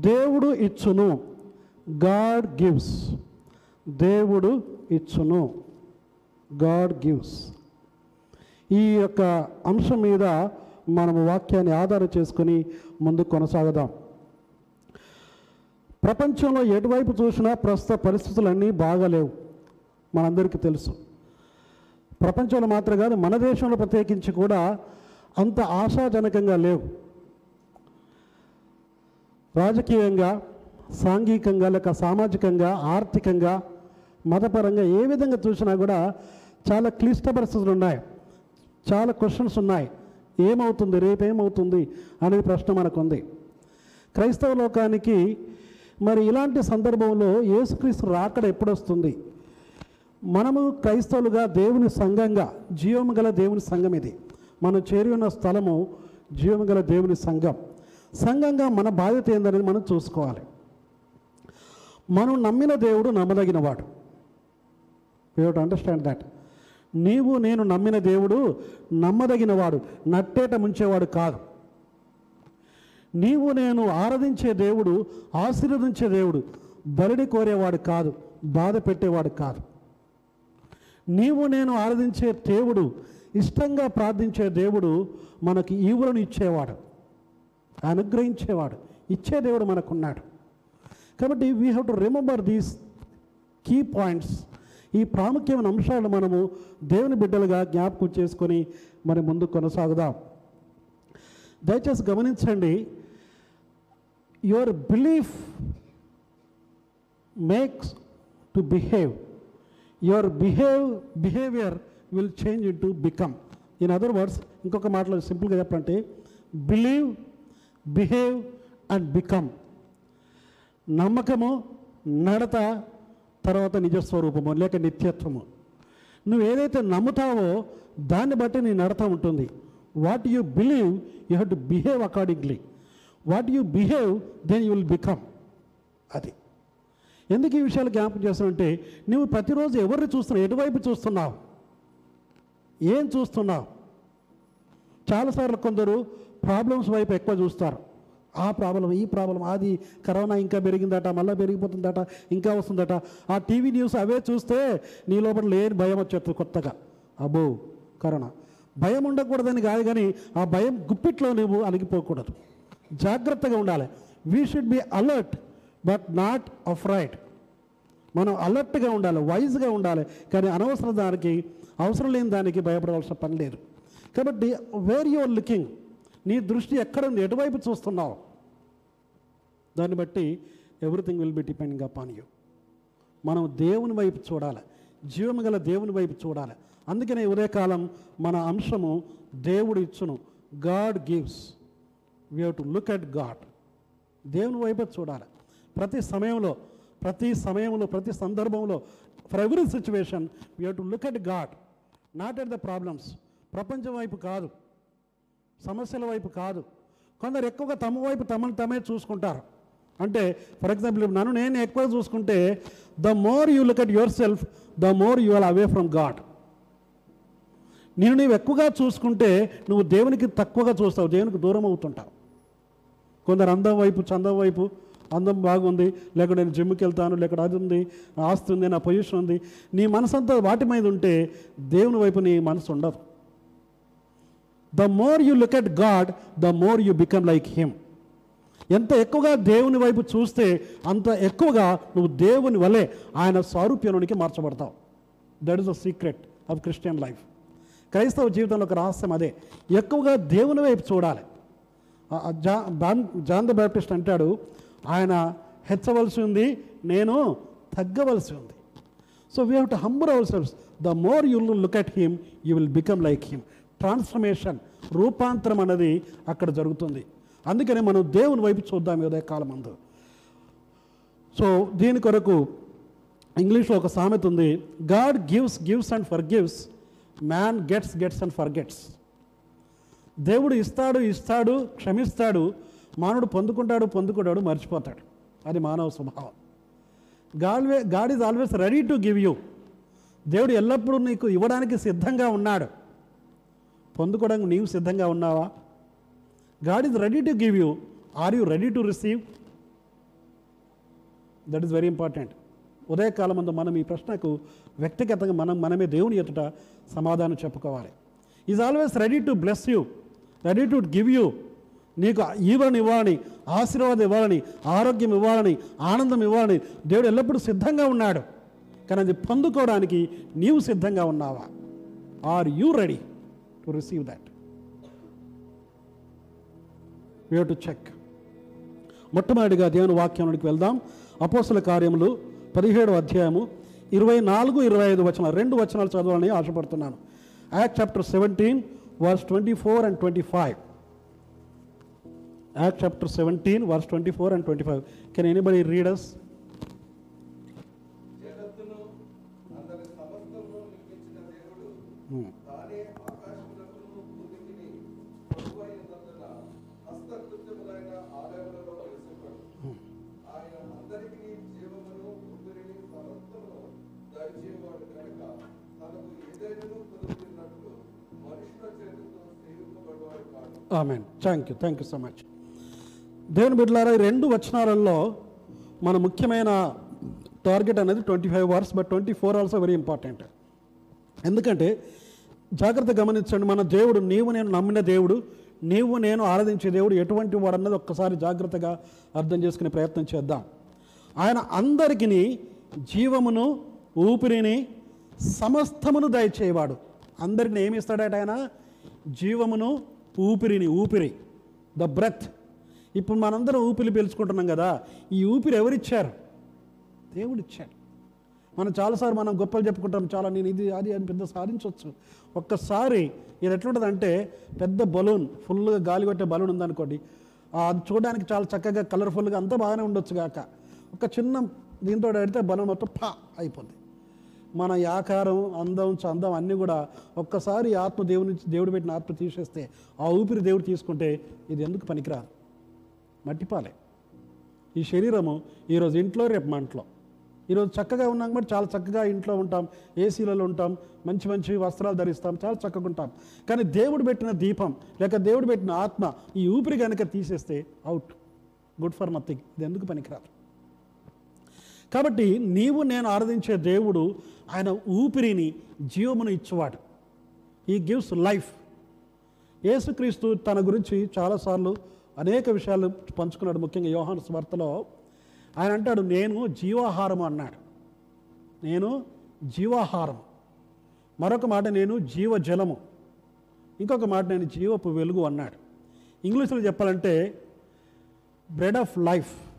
దేవుడు ఇచ్చును. God gives దేవుడు ఇచ్చును. గాడ్ గివ్స్ ఈ యొక్క అంశం మీద మనము వాక్యాన్ని ఆధారం చేసుకొని ముందు కొనసాగుదాం. ప్రపంచంలో ఎటువైపు చూసినా ప్రస్తుత పరిస్థితులన్నీ బాగాలేవు. మనందరికీ తెలుసు. ప్రపంచంలో మాత్రం కాదు మన దేశంలో ప్రత్యేకించి కూడా అంత ఆశాజనకంగా లేవు. రాజకీయంగా సాంఘికంగా లేక సామాజికంగా ఆర్థికంగా మతపరంగా ఏ విధంగా చూసినా కూడా చాలా క్లిష్ట పరిస్థితులు ఉన్నాయి. చాలా క్వశ్చన్స్ ఉన్నాయి. ఏమవుతుంది రేపేమవుతుంది అనే ప్రశ్న మనకుంది. క్రైస్తవ లోకానికి మరి ఇలాంటి సందర్భంలో యేసుక్రీస్తు రాకడ ఎప్పుడొస్తుంది? మనము క్రైస్తవులుగా దేవుని సంఘంగా జీవము గల దేవుని సంఘం ఇది. మనం చేరి ఉన్న స్థలము జీవము గల దేవుని సంఘం. సంఘంగా మన బాధ్యత ఏందనేది మనం చూసుకోవాలి. మనం నమ్మిన దేవుడు నమ్మదగినవాడు. యూ అండర్స్టాండ్ దట్ నీవు నేను నమ్మిన దేవుడు నమ్మదగినవాడు నట్టేట ముంచేవాడు కాదు. నీవు నేను ఆరాధించే దేవుడు ఆశీర్వదించే దేవుడు బలిని కోరేవాడు కాదు బాధ పెట్టేవాడు కాదు. నీవు నేను ఆరాధించే దేవుడు ఇష్టంగా ప్రార్థించే దేవుడు మనకి ఈవులను ఇచ్చేవాడు. అనుగ్రహించేవాడు. ఇచ్చే దేవుడు మనకున్నాడు. కాబట్టి we have to remember these key points ఈ ప్రాముఖ్యమైన అంశాలను మనము దేవుని బిడ్డలుగా జ్ఞాపకం చేసుకొని మరి ముందు కొనసాగుదాం. దయచేసి గమనించండి. Your belief makes to behave your behave behaviour will change into become in other words ఇంకొక మాటలో సింపుల్గా చెప్పాలంటే బిలీవ్ బిహేవ్ అండ్ బికమ్. నమ్మకము నడత తర్వాత నిజస్వరూపము లేక నిత్యత్వము. నువ్వు ఏదైతే నమ్ముతావో దాన్ని బట్టి నీ నడత ఉంటుంది. What you believe you have to behave accordingly what you behave then you will become అది. ఎందుకు ఈ విషయాలు జ్ఞాపకం చేస్తానంటే నువ్వు ప్రతిరోజు ఎవరిని చూస్తున్నావు? ఎటువైపు చూస్తున్నావు? ఏం చూస్తున్నావు? చాలాసార్లు కొందరు ప్రాబ్లమ్స్ వైపు ఎక్కువ చూస్తారు. ఆ ప్రాబ్లం ఈ ప్రాబ్లం అది కరోనా ఇంకా పెరిగిందట మళ్ళీ పెరిగిపోతుందట ఇంకా వస్తుందట. ఆ టీవీ న్యూస్ అవే చూస్తే నీ లోపల లేని భయం వచ్చేస్తుంది కొత్తగా. అబ్బో కరోనా. భయం ఉండకూడదని కాదు కానీ ఆ భయం గుప్పిట్లో నువ్వు అణిగిపోకూడదు. జాగ్రత్తగా ఉండాలి. We should be alert but not afraid మనం అలర్ట్గా ఉండాలి వైజ్గా ఉండాలి కానీ అనవసరం దానికి అవసరం లేని దానికి భయపడవలసిన పని లేదు. కాబట్టి వేర్ యువర్ లుకింగ్ నీ దృష్టి ఎక్కడ ఉంది? ఎటువైపు చూస్తున్నావు? దాన్ని బట్టి everything will be depending upon you మనం దేవుని వైపు చూడాలి. జీవము గల దేవుని వైపు చూడాలి. అందుకనే ఉదయకాలం మన అంశము దేవుడు ఇచ్చును. God gives we have to look at God దేవుని వైపు చూడాలి. ప్రతి సమయంలో ప్రతి సమయంలో ప్రతి సందర్భంలో for every situation we have to look at God not at the problems ప్రపంచం వైపు కాదు. సమస్యల వైపు కాదు. కొందరు ఎక్కువగా తమ వైపు తమను తమే చూసుకుంటారు. అంటే ఫర్ ఎగ్జాంపుల్ నన్ను నేను ఎక్కువ చూసుకుంటే the more you look at yourself the more you are away from God నేను నీవు ఎక్కువగా చూసుకుంటే నువ్వు దేవునికి తక్కువగా చూస్తావు దేవునికి దూరం అవుతుంటావు. కొందరు అందం వైపు చందం వైపు అందం బాగుంది లేకపోతే నేను జిమ్కి వెళ్తాను లేకపోతే అది ఉంది నా ఆస్తి ఉంది నా పొజిషన్ ఉంది. నీ మనసంతా వాటి మీద ఉంటే దేవుని వైపు నీ మనసు ఉండదు. The more you look at God the more you become like him ఎంత ఎక్కువగా దేవుని వైపు చూస్తే అంత ఎక్కువగా నువ్వు దేవుని వలె ఆయన సారూప్యంలోనికి మార్చబడతావు. That is the secret of Christian life క్రైస్తవ జీవితంలో ఒక రహస్యం అదే. ఎక్కువగా దేవుని వైపు చూడాలి. జా జాన్ ద బ్యాప్టిస్ట్ అంటాడు ఆయన హెచ్చవలసి ఉంది నేను తగ్గవలసి ఉంది. So we have to humble ourselves the more you look at him you will become like him transformation రూపాంతరం అనేది అక్కడ జరుగుతుంది. అందుకనే మనం దేవుని వైపు చూద్దాం ఉదయకాలం ముందు సో దీని కొరకు ఇంగ్లీష్లో ఒక సామెత ఉంది God gives gives and forgives man gets gets and forgets దేవుడు ఇస్తాడు ఇస్తాడు క్షమిస్తాడు మానవుడు పొందుకుంటాడు పొందుకుంటాడు మర్చిపోతాడు. అది మానవ స్వభావం. గాల్వే God is always ready to give you దేవుడు ఎల్లప్పుడూ నీకు ఇవ్వడానికి సిద్ధంగా ఉన్నాడు. పొందుకోవడానికి నీవు సిద్ధంగా ఉన్నావా? God is ready to give you are you ready to receive that is very important ఉదయకాలం ముందు మనం ఈ ప్రశ్నకు వ్యక్తిగతంగా మనం మనమే దేవుని ఎదుట సమాధానం చెప్పుకోవాలి. Is always ready to bless you ready to give you నీకు ఈవెన్ ఇవ్వాలని ఆశీర్వాదం ఇవ్వాలని ఆరోగ్యం ఇవ్వాలని ఆనందం ఇవ్వాలని దేవుడు ఎల్లప్పుడూ సిద్ధంగా ఉన్నాడు. కానీ అది పొందుకోవడానికి నీవు సిద్ధంగా ఉన్నావా? Are you ready to receive that we to check మొట్టమొదటిగా దేవుని వాక్యంలోకి వెళ్దాం. అపోసల కార్యములు పదిహేడు అధ్యాయము ఇరవై నాలుగు ఇరవై ఐదు వచనాలు. రెండు వచనాలు చదవాలని ఆశపడుతున్నాను. Act chapter seventeen verse twenty four and twenty five. Act chapter seventeen verse twenty four and twenty five. Can anybody readers జగత్తును ఆమె thank you thank you so much దేవుని బిడ్డలారా ఈ రెండు వచనాలలో మన ముఖ్యమైన టార్గెట్ అనేది twenty five hours but twenty four hours very important ఎందుకంటే జాగ్రత్త గమనించండి మన దేవుడు నీవు నేను నమ్మిన దేవుడు నీవు నేను ఆరాధించే దేవుడు ఎటువంటి వాడు అన్నది ఒక్కసారి జాగ్రత్తగా అర్థం చేసుకునే ప్రయత్నం చేద్దాం. ఆయన అందరికీ జీవమును ఊపిరిని సమస్తమును దయచేయవాడు. అందరిని ఏమి ఇస్తాడట ఆయన? జీవమును ఊపిరిని ఊపిరి. The breath. ఇప్పుడు మనందరం ఊపిరి పీల్చుకుంటున్నాం కదా ఈ ఊపిరి ఎవరిచ్చారు? దేవుడు ఇచ్చాడు మనం చాలాసార్లు మనం గొప్పలు చెప్పుకుంటాం చాలా నేను ఇది అది అని పెద్ద సాధించవచ్చు. ఒక్కసారి ఇది ఎట్లుంటుందంటే పెద్ద బలూన్ ఫుల్గా గాలి కొట్టే బలూన్ ఉందనుకోండి అది చూడడానికి చాలా చక్కగా కలర్ఫుల్గా అంతా బాగానే ఉండొచ్చు కాక ఒక చిన్న దీంతో అడిగితే బలూన్ మొత్తం పా అయిపోద్ది. మన ఆకారం అందం చందం అన్నీ కూడా ఒక్కసారి ఆత్మ దేవుని దేవుడు పెట్టిన ఆత్మ తీసేస్తే ఆ ఊపిరి దేవుడు తీసుకుంటే ఇది ఎందుకు పనికిరాదు? మట్టిపాలే ఈ శరీరము ఈరోజు ఇంట్లో రేపు మంటలో ఈరోజు చక్కగా ఉన్నాం కాబట్టి చాలా చక్కగా ఇంట్లో ఉంటాం ఏసీలలో ఉంటాం మంచి మంచి వస్త్రాలు ధరిస్తాం చాలా చక్కగా ఉంటాం. కానీ దేవుడు పెట్టిన దీపం లేక దేవుడు పెట్టిన ఆత్మ ఈ ఊపిరి కనుక తీసేస్తే అవుట్. Good for nothing. ఇది ఎందుకు పనికిరాదు? కాబట్టి నీవు నేను ఆరాధించే దేవుడు ఆయన ఊపిరిని జీవమును ఇచ్చేవాడు. ఈ గివ్స్ లైఫ్ యేసుక్రీస్తు తన గురించి చాలాసార్లు అనేక విషయాలు పంచుకున్నాడు. ముఖ్యంగా యోహాను స్వార్తలో ఆయన అంటాడు నేను జీవాహారము అన్నాడు. నేను జీవాహారం మరొక మాట నేను జీవజలము. ఇంకొక మాట నేను జీవపు వెలుగు అన్నాడు. ఇంగ్లీష్లో చెప్పాలంటే bread of life.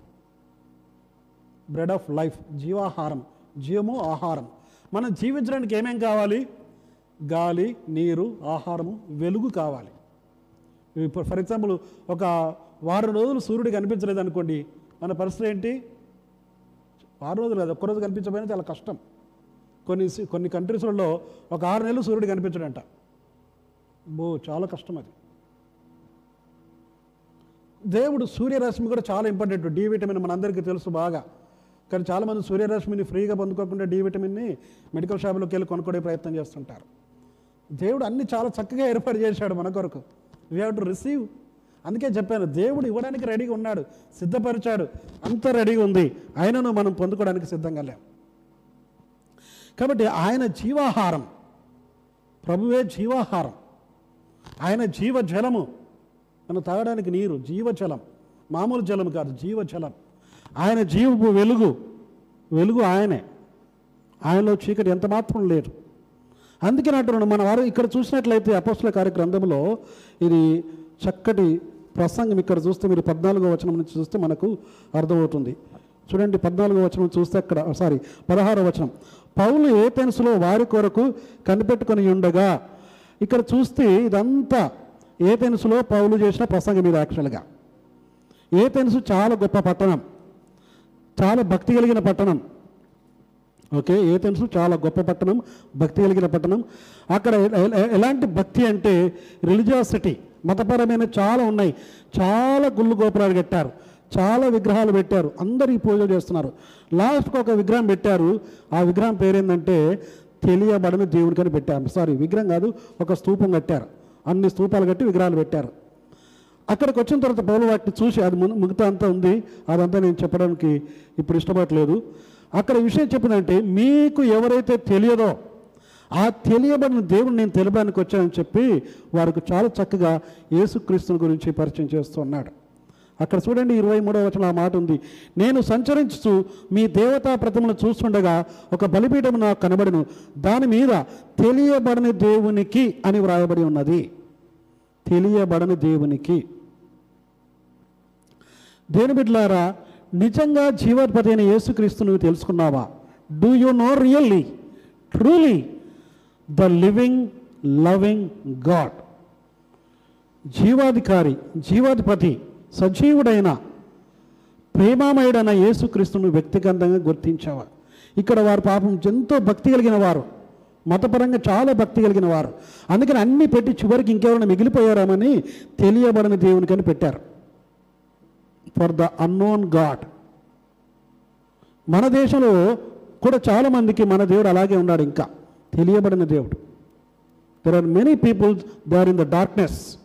Bread of life జీవాహారం జీవము ఆహారం. మనం జీవించడానికి ఏమేం కావాలి? గాలి నీరు ఆహారము వెలుగు కావాలి. ఇప్పుడు ఫర్ ఎగ్జాంపుల్ ఒక వారం రోజులు సూర్యుడు కనిపించలేదు అనుకోండి మన పరిస్థితి ఏంటి? వారం రోజులు కాదు ఒక్క రోజు కనిపించకపోయినా చాలా కష్టం. కొన్ని కొన్ని కంట్రీస్లలో ఒక ఆరు నెలలు సూర్యుడు కనిపించడంట బో చాలా కష్టం అది. దేవుడు సూర్యరశ్మి కూడా చాలా ఇంపార్టెంట్ డి విటమిన్ మనందరికీ తెలుసు బాగా. కానీ చాలామంది సూర్యరశ్మిని ఫ్రీగా పొందుకోకుండా డి విటమిన్ని మెడికల్ షాప్లోకి వెళ్ళి కొనుక్కునే ప్రయత్నం చేస్తుంటారు. దేవుడు అన్ని చాలా చక్కగా ఏర్పాటు చేశాడు మన కొరకు. వీ హ్యావ్ టు రిసీవ్ అందుకే చెప్పాను దేవుడు ఇవ్వడానికి రెడీగా ఉన్నాడు సిద్ధపరిచాడు అంత రెడీగా ఉంది. ఆయనను మనం పొందుకోవడానికి సిద్ధంగా లేం. కాబట్టి ఆయన జీవాహారం. ప్రభువే జీవాహారం. ఆయన జీవజలము. మనం తాగడానికి నీరు జీవజలం. మామూలు జలం కాదు జీవజలం. ఆయన జీవపు వెలుగు వెలుగు ఆయనే. ఆయనలో చీకటి ఎంత మాత్రం లేదు. అందుకే అంటున్నాను మన వారు ఇక్కడ చూసినట్లయితే అపోస్తుల కార్యక్రమంలో ఇది చక్కటి ప్రసంగం ఇక్కడ చూస్తే మీరు పద్నాలుగో వచనం నుంచి చూస్తే మనకు అర్థమవుతుంది. చూడండి పద్నాలుగో వచనం చూస్తే అక్కడ సారీ పదహారో వచనం. పౌలు ఏ పెన్సులో వారి కొరకు కనిపెట్టుకొని ఉండగా ఇక్కడ చూస్తే ఇదంతా ఏ పెన్సులో పౌలు చేసిన ప్రసంగం ఇది యాక్చువల్గా ఏ పెన్సు చాలా గొప్ప పట్టణం. చాలా భక్తి కలిగిన పట్టణం. ఓకే ఏథెన్స్ చాలా గొప్ప పట్టణం భక్తి కలిగిన పట్టణం. అక్కడ ఎలాంటి భక్తి అంటే రిలీజియాసిటీ మతపరమైన చాలా ఉన్నాయి. చాలా గుళ్ళు గోపురాలు కట్టారు చాలా విగ్రహాలు పెట్టారు అందరు ఈ పూజలు చేస్తున్నారు. లాస్ట్కి ఒక విగ్రహం పెట్టారు ఆ విగ్రహం పేరేందంటే తెలియబడిన దేవుడికని పెట్టారు. సారీ విగ్రహం కాదు ఒక స్తూపం కట్టారు. అన్ని స్తూపాలు కట్టి విగ్రహాలు పెట్టారు. అక్కడికి వచ్చిన తర్వాత పౌలు వాటిని చూసి అది మిగతా అంతా ఉంది. అదంతా నేను చెప్పడానికి ఇప్పుడు ఇష్టపడట్లేదు. అక్కడ విషయం చెప్పిందంటే మీకు ఎవరైతే తెలియదో ఆ తెలియబడిన దేవుని నేను తెలపడానికి వచ్చానని చెప్పి వారికి చాలా చక్కగా యేసుక్రీస్తుని గురించి పరిచయం చేస్తున్నాడు అక్కడ చూడండి ఇరవై మూడవ వచనం ఆ మాట ఉంది. నేను సంచరించుతూ మీ దేవతా ప్రతిమను చూస్తుండగా ఒక బలిపీఠం నాకు కనబడును. దాని మీద తెలియబడని దేవునికి అని వ్రాయబడి ఉన్నది. తెలియబడని దేవునికి. దేని బిడ్డలారా నిజంగా జీవాధిపతి అయిన యేసుక్రీస్తు నువ్వు తెలుసుకున్నావా? Do you know really truly the living loving God జీవాధికారి జీవాధిపతి సజీవుడైన ప్రేమామయుడైన యేసుక్రీస్తును వ్యక్తిగతంగా గుర్తించావా ఇక్కడ వారు పాపం ఎంతో భక్తి కలిగిన వారు. మతపరంగా చాలా భక్తి కలిగిన వారు. అందుకని అన్ని పెట్టి చివరికి ఇంకెవరైనా మిగిలిపోయారామని తెలియబడని దేవునికని పెట్టారు. ఫర్ ద అన్నోన్ గాడ్ మన దేశంలో కూడా చాలామందికి మన దేవుడు అలాగే ఉన్నాడు ఇంకా. తెలియబడిన దేవుడు. There are many people they are in the darkness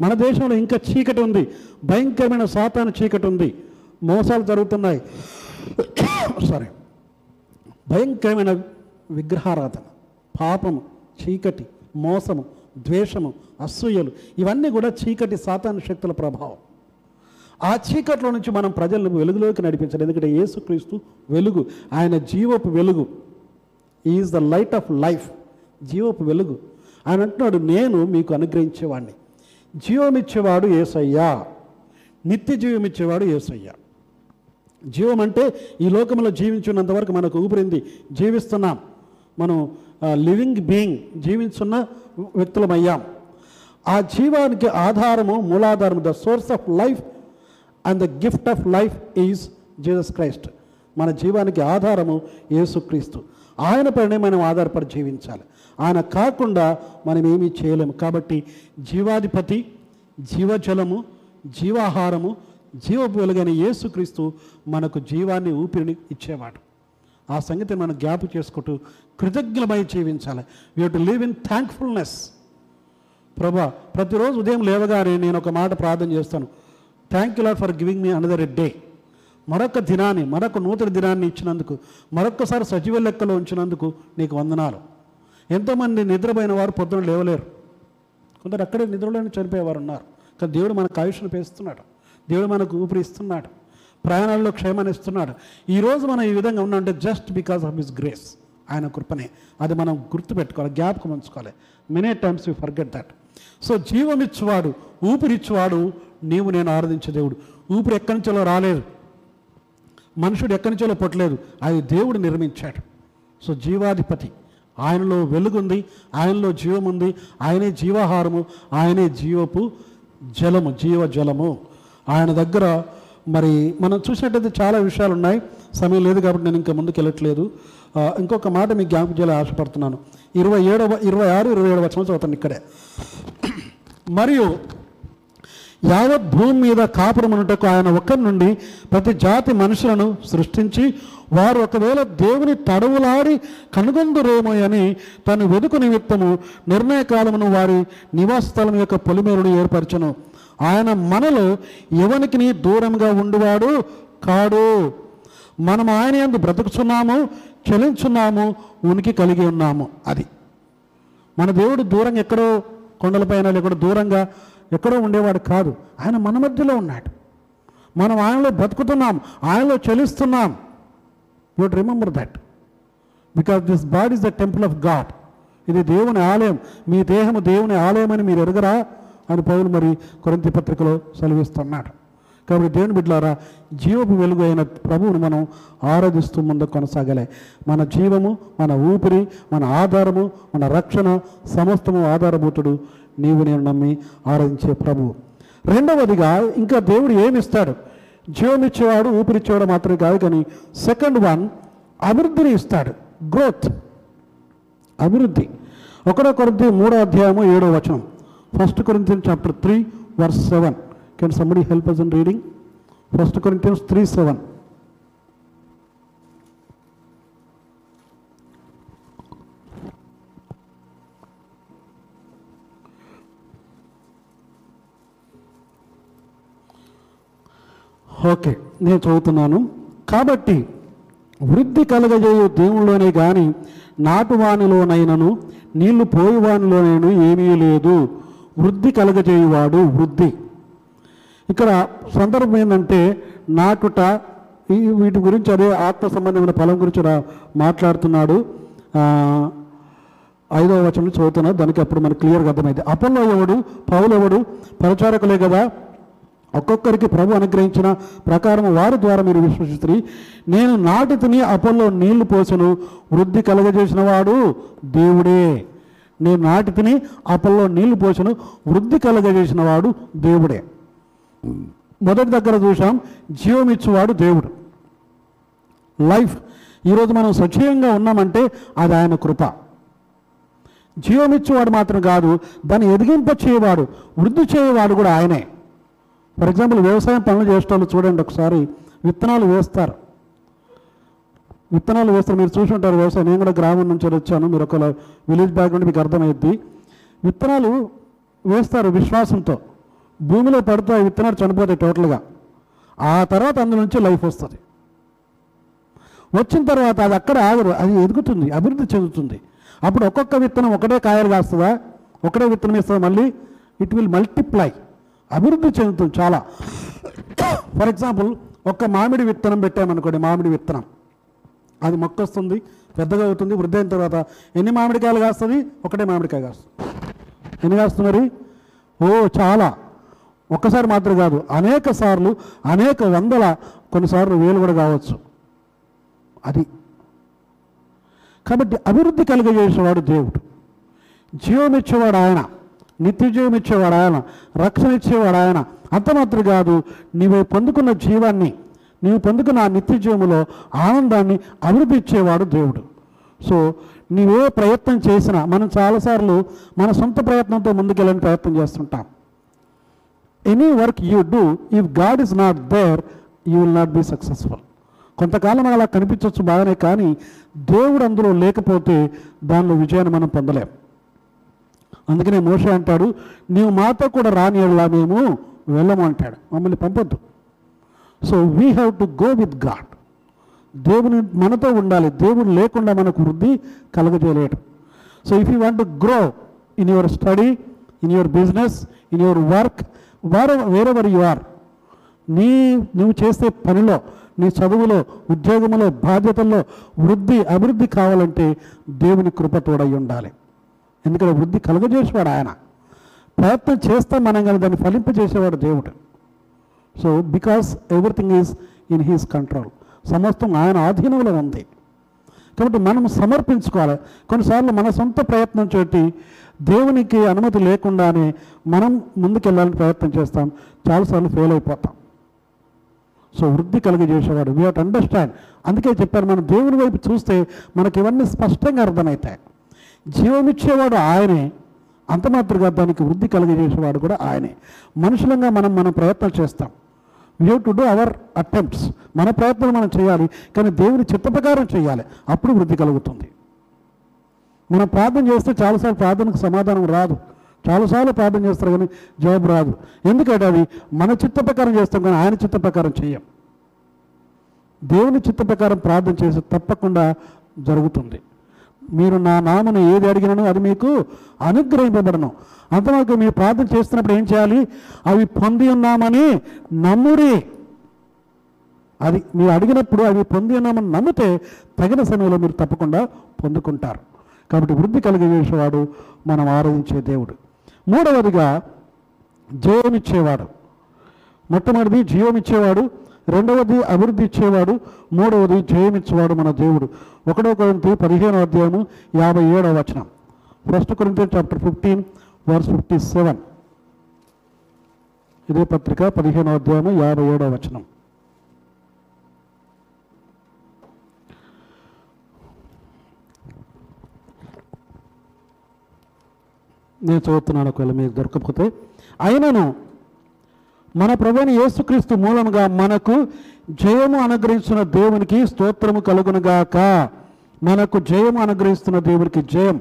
మన దేశంలో ఇంకా చీకటి ఉంది. భయంకరమైన సాతాను చీకటి ఉంది. మోసాలు జరుగుతున్నాయి. సారీ భయంకరమైన విగ్రహారాధన పాపము చీకటి మోసము ద్వేషము అసూయలు ఇవన్నీ కూడా చీకటి సాతాను శక్తుల ప్రభావం. ఆ చీకట్లో నుంచి మనం ప్రజలను వెలుగులోకి నడిపించాలి ఎందుకంటే యేసుక్రీస్తు వెలుగు ఆయన జీవపు వెలుగు. Is the light of life జీవపు వెలుగు. ఆయన అంటున్నాడు నేను మీకు అనుగ్రహించేవాడిని జీవమిచ్చేవాడు ఏసయ్యా. నిత్య జీవమిచ్చేవాడు ఏసయ్యా. జీవం అంటే ఈ లోకంలో జీవించున్నంత వరకు మనకు ఊపిరింది జీవిస్తున్నాం. మనం లివింగ్ బీయింగ్ జీవించున్న వ్యక్తులమయ్యాం. ఆ జీవానికి ఆధారము మూలాధారము the source of life and the gift of life is Jesus Christ మన జీవానికి ఆధారము యేసుక్రీస్తు ఆయన పైనే మనం ఆధారపడి జీవించాలి. ఆయన కాకుండా మనం ఏమీ చేయలేము. కాబట్టి జీవాధిపతి జీవజలము జీవాహారము జీవపు వెలుగైన యేసుక్రీస్తు మనకు జీవాన్ని ఊపిరిని ఇచ్చేవాడు. ఆ సంగతి మనం జ్ఞాప చేసుకుంటూ కృతజ్ఞమై జీవించాలి. We to live in thankfulness ప్రభా ప్రతిరోజు ఉదయం లేవగానే నేను ఒక మాట ప్రార్థన చేస్తాను. Thank you Lord for giving me another day మరొక దినాన్ని మరొక నూతన దినాన్ని ఇచ్చినందుకు మరొక్కసారి సజీవ లెక్కలో ఉంచినందుకు నీకు వందనాలు. ఎంతోమంది నిద్రపోయిన వారు పొద్దున లేవలేరు. కొందరు అక్కడే నిద్రలోనే చనిపోయేవారు ఉన్నారు. కానీ దేవుడు మనకు ఆయుష్ను పేస్తున్నాడు దేవుడు మనకు ఊపిరి ఇస్తున్నాడు. ప్రయాణాల్లో క్షేమాన్ని ఇస్తున్నాడు. ఈరోజు మనం ఈ విధంగా ఉన్నామంటే just because of his grace ఆయన కృపనే. అది మనం గుర్తుపెట్టుకోవాలి జ్ఞాపకం ఉంచుకోవాలి. Many times you forget that so జీవమిచ్చువాడు ఊపిరిచ్చువాడు నీవు నేను ఆరాధించే దేవుడు. ఊపిరి ఎక్కడి నుంచో రాలేదు. మనుషుడు ఎక్కడి నుంచో పుట్టలేదు. అది దేవుడు నిర్మించాడు. సో జీవాధిపతి. ఆయనలో వెలుగుంది ఆయనలో జీవం ఉంది ఆయనే జీవాహారము ఆయనే జీవపు జలము జీవ జలము ఆయన దగ్గర మరి మనం చూసినట్టయితే చాలా విషయాలు ఉన్నాయి సమయం లేదు కాబట్టి నేను ఇంకా ముందుకు వెళ్ళట్లేదు. ఇంకొక మాట మీకు జ్ఞాపకం చేయాలని ఆశపడుతున్నాను. ఇరవై ఏడవ ఇరవై ఆరు ఇరవై ఏడవ సంవత్సరం చదువుతాను ఇక్కడే. మరియు యావత్ భూమి మీద కాపురమునుటకు ఆయన ఒకరి నుండి ప్రతి జాతి మనుషులను సృష్టించి వారు ఒకవేళ దేవుని తడవులాడి కనుగొందురేమో అని తను వెదుకు నిమిత్తము నిర్ణయ కాలమును వారి నివాస స్థలం యొక్క పొలిమేరును ఏర్పరచను. ఆయన మనలో ఎవనికి దూరంగా ఉండువాడు? కాడు. మనం ఆయన ఎందు బ్రతుకుచున్నాము చలించున్నాము ఉనికి కలిగి ఉన్నాము. అది. మన దేవుడు దూరంగా ఎక్కడో కొండలపైన లేకుండా దూరంగా ఎక్కడో ఉండేవాడు కాదు. ఆయన మన మధ్యలో ఉన్నాడు. మనం ఆయనలో బతుకుతున్నాం ఆయనలో చలిస్తున్నాం would remember that because this body is the temple of God ఇది దేవుని ఆలయం. మీ దేహము దేవుని ఆలయం అని మీరు ఎరుగరా? అని పౌలు మరి కొరింతి పత్రికలో సెలవిస్తున్నాడు. కాబట్టి దేవుని బిడ్డలారా జీవపు వెలుగు అయిన ప్రభువును మనం ఆరాధిస్తూ ముందు కొనసాగలే. మన జీవము మన ఊపిరి మన ఆధారము మన రక్షణ సమస్తము ఆధారభూతుడు నీవు నేను నమ్మి ఆరాధించే ప్రభువు రెండవదిగా ఇంకా దేవుడు ఏమిస్తాడు? జీవం ఇచ్చేవాడు ఊపిరిచ్చేవాడు మాత్రమే కాదు కానీ సెకండ్ వన్ అభివృద్ధిని ఇస్తాడు. గ్రోత్ అభివృద్ధి. ఒకటో మూడో అధ్యాయము ఏడో వచనం. First Corinthian chapter three verse seven can somebody help us in reading first Corinthians three seven okay నేను చదువుతున్నాను. కాబట్టి వృద్ధి కలగజేయు దేవుల్లోనే కానీ నాటువానిలోనైనను నీళ్ళు పోయేవానిలోనైనా ఏమీ లేదు. వృద్ధి కలగజేయువాడు వృద్ధి. ఇక్కడ సందర్భం ఏంటంటే నాటుట ఈ వీటి గురించి అదే ఆత్మ సంబంధమైన ఫలం గురించి మాట్లాడుతున్నాడు. ఐదవ వచనం చదువుతున్నా దానికి అప్పుడు మనకు క్లియర్గా అర్థమైంది. అపోలో ఎవడు పౌలు ఎవడు పరిచారకులే కదా ఒక్కొక్కరికి ప్రభు అనుగ్రహించిన ప్రకారం వారి ద్వారా మీరు విశ్వసిస్తుంది నేను నాటితిని అపల్లో నీళ్ళు పోసను వృద్ధి కలగజేసిన వాడు దేవుడే. నేను నాటితిని అపల్లో నీళ్ళు పోసను వృద్ధి కలగజేసిన వాడు దేవుడే. మొదటి దగ్గర చూసాం జీవం ఇచ్చేవాడు దేవుడు. లైఫ్. ఈరోజు మనం సజీవంగా ఉన్నామంటే అది ఆయన కృప. జీవమిచ్చేవాడు మాత్రం కాదు దాన్ని ఎదిగింప చేయవాడు వృద్ధి చేయవాడు కూడా ఆయనే. ఫర్ ఎగ్జాంపుల్ వ్యవసాయం పనులు చేసేటోళ్ళు చూడండి ఒకసారి విత్తనాలు వేస్తారు. విత్తనాలు వేస్తారు. మీరు చూసి ఉంటారు వ్యవసాయం. నేను కూడా గ్రామం నుంచి వచ్చాను. మీరు ఒక విలేజ్ బ్యాక్గ్రౌండ్ మీకు అర్థమైద్ది. విత్తనాలు వేస్తారు విశ్వాసంతో. భూమిలో పడితే ఆ విత్తనాలు చనిపోతాయి టోటల్గా. ఆ తర్వాత అందు నుంచి లైఫ్ వస్తుంది. వచ్చిన తర్వాత అది అక్కడ ఆగదు. అది ఎదుగుతుంది. అభివృద్ధి చెందుతుంది. అప్పుడు ఒక్కొక్క విత్తనం ఒకటే కాయలు కాస్తుందా? ఒకటే విత్తనం ఇస్తుందా మళ్ళీ ఇట్ విల్ మల్టిప్లై. అభివృద్ధి చెందుతుంది చాలా. ఫర్ ఎగ్జాంపుల్ ఒక్క మామిడి విత్తనం పెట్టామనుకోండి మామిడి విత్తనం. అది మొక్క వస్తుంది పెద్దగా అవుతుంది వృద్ధి అయిన తర్వాత ఎన్ని మామిడికాయలు కాస్తుంది? ఒకటే మామిడికాయ కాస్తుంది. ఎన్ని కాస్తుంది మరి? ఓ చాలా. ఒక్కసారి మాత్రం కాదు అనేక సార్లు అనేక వందల కొన్నిసార్లు వేలు కూడా కావచ్చు. అది. కాబట్టి అభివృద్ధి కలిగజేసేవాడు దేవుడు. జీవమిచ్చేవాడు ఆయన. నిత్యజీవం ఇచ్చేవాడు ఆయన రక్షణ ఇచ్చేవాడు ఆయన అంతమాత్రం కాదు నీవు పొందుకున్న జీవాన్ని నీవు పొందుకున్న ఆ ఆనందాన్ని అభివృద్ధి ఇచ్చేవాడు దేవుడు. సో నీవే ప్రయత్నం చేసినా మనం చాలాసార్లు మన సొంత ప్రయత్నంతో ముందుకెళ్ళని ప్రయత్నం చేస్తుంటాం. Any work you do if God is not there you will not be successful కొంతకాలం అలా కనిపించవచ్చు బాగానే కానీ దేవుడు అందులో లేకపోతే దానిలో విజయాన్ని మనం పొందలేం. అందుకనే మోష అంటాడు నీవు మాతో కూడా రాని వెళ్ళా మేము వెళ్ళము అంటాడు. మమ్మల్ని పంపొద్దు. So we have to go with God దేవుని మనతో ఉండాలి. దేవుడు లేకుండా మనకు వృద్ధి కలగజేయలేడు. So if you want to grow in your study in your business in your work where wherever you are నీ నువ్వు చేసే పనిలో నీ చదువులో ఉద్యోగంలో బాధ్యతల్లో వృద్ధి అభివృద్ధి కావాలంటే దేవుని కృప తోడై ఉండాలి. ఎందుకంటే వృద్ధి కలుగజేసేవాడు ఆయన. ప్రయత్నం చేస్తాం మనం కానీ దాన్ని ఫలింపజేసేవాడు దేవుడు. So because everything is in his control సమస్తం ఆయన ఆధీనంలో ఉంది. కాబట్టి మనం సమర్పించుకోవాలి. కొన్నిసార్లు మన సొంత ప్రయత్నం చోటి దేవునికి అనుమతి లేకుండానే మనం ముందుకెళ్ళాలని ప్రయత్నం చేస్తాం. చాలాసార్లు ఫెయిల్ అయిపోతాం. సో వృద్ధి కలిగజేసేవాడు. వీ హట్ అండర్స్టాండ్ అందుకే చెప్పాను మనం దేవుని వైపు చూస్తే మనకి ఇవన్నీ స్పష్టంగా అర్థమవుతాయి. జీవమిచ్చేవాడు ఆయనే. అంతమాత్రగా దానికి వృద్ధి కలిగజేసేవాడు కూడా ఆయనే. మనుషులంగా మనం మన ప్రయత్నం చేస్తాం. We to do our attempts మన ప్రయత్నం మనం చేయాలి. కానీ దేవుని చిత్త ప్రకారం చేయాలి. అప్పుడు వృద్ధి కలుగుతుంది. మనం ప్రార్థన చేస్తే చాలాసార్లు ప్రార్థనకు సమాధానం రాదు. చాలాసార్లు ప్రార్థన చేస్తారు కానీ జవాబు రాదు. ఎందుకంటే అది మన చిత్త ప్రకారం చేస్తాం కానీ ఆయన చిత్త ప్రకారం చేయం. దేవుని చిత్త ప్రకారం ప్రార్థన చేసి తప్పకుండా జరుగుతుంది. మీరు నా నామను ఏది అడిగినను అది మీకు అనుగ్రహింపబడను. అంతవరకు మీరు ప్రార్థన చేస్తున్నప్పుడు ఏం చేయాలి? అవి పొంది ఉన్నామని నమ్ముడి. అది మీరు అడిగినప్పుడు అవి పొంది ఉన్నామని నమ్మితే తగిన సమయంలో మీరు తప్పకుండా పొందుకుంటారు. కాబట్టి వృద్ధి కలిగజేసేవాడు మనం ఆరాధించే దేవుడు. మూడవదిగా జీవమిచ్చేవాడు. మొట్టమొదటిది జీవమిచ్చేవాడు. రెండవది అభివృద్ధి ఇచ్చేవాడు మూడవది జయమిచ్చేవాడు మన దేవుడు. ఒకటో కొరింతి పదిహేనో అధ్యాయము యాభై ఏడవ వచనం. First Corinthians chapter fifteen verse fifty seven ఇదే పత్రిక పదిహేనో అధ్యాయము యాభై ఏడవ వచనం. నేను చదువుతున్నాను ఒకవేళ మీకు దొరకకపోతే. అయినను మన ప్రభుని యేసుక్రీస్తు మూలముగా మనకు జయము అనుగ్రహిస్తున్న దేవునికి స్తోత్రము కలుగునుగాక. మనకు జయము అనుగ్రహిస్తున్న దేవునికి జయం.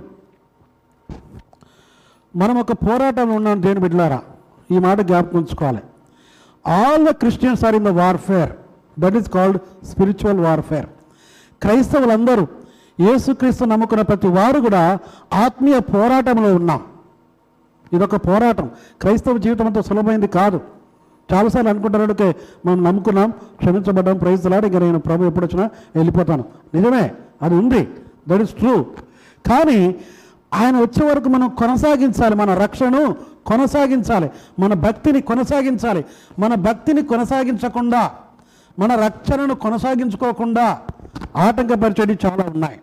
మనం ఒక పోరాటంలో ఉన్నాం దేని బిడ్డలారా. ఈ మాట జ్ఞాపకం ఉంచుకోవాలి. All the Christians are in the warfare that is called spiritual warfare క్రైస్తవులందరూ యేసుక్రీస్తు నమ్ముకున్న ప్రతి వారు కూడా ఆత్మీయ పోరాటంలో ఉన్నాం. ఇదొక పోరాటం. క్రైస్తవ జీవితం అంత సులభమైంది కాదు. చాలాసార్లు అనుకుంటారు ఓకే మనం నమ్ముకున్నాం క్షమించబడ్డాం ప్రయత్నలాడు ఇంకా నేను ప్రభు ఎప్పుడు వచ్చినా వెళ్ళిపోతాను. నిజమే అది ఉంది. దట్ ఈస్ ట్రూ కానీ ఆయన వచ్చే వరకు మనం కొనసాగించాలి మన రక్షణను కొనసాగించాలి మన భక్తిని కొనసాగించాలి. మన భక్తిని కొనసాగించకుండా మన రక్షణను కొనసాగించుకోకుండా ఆటంకపరిచేవి చాలా ఉన్నాయి.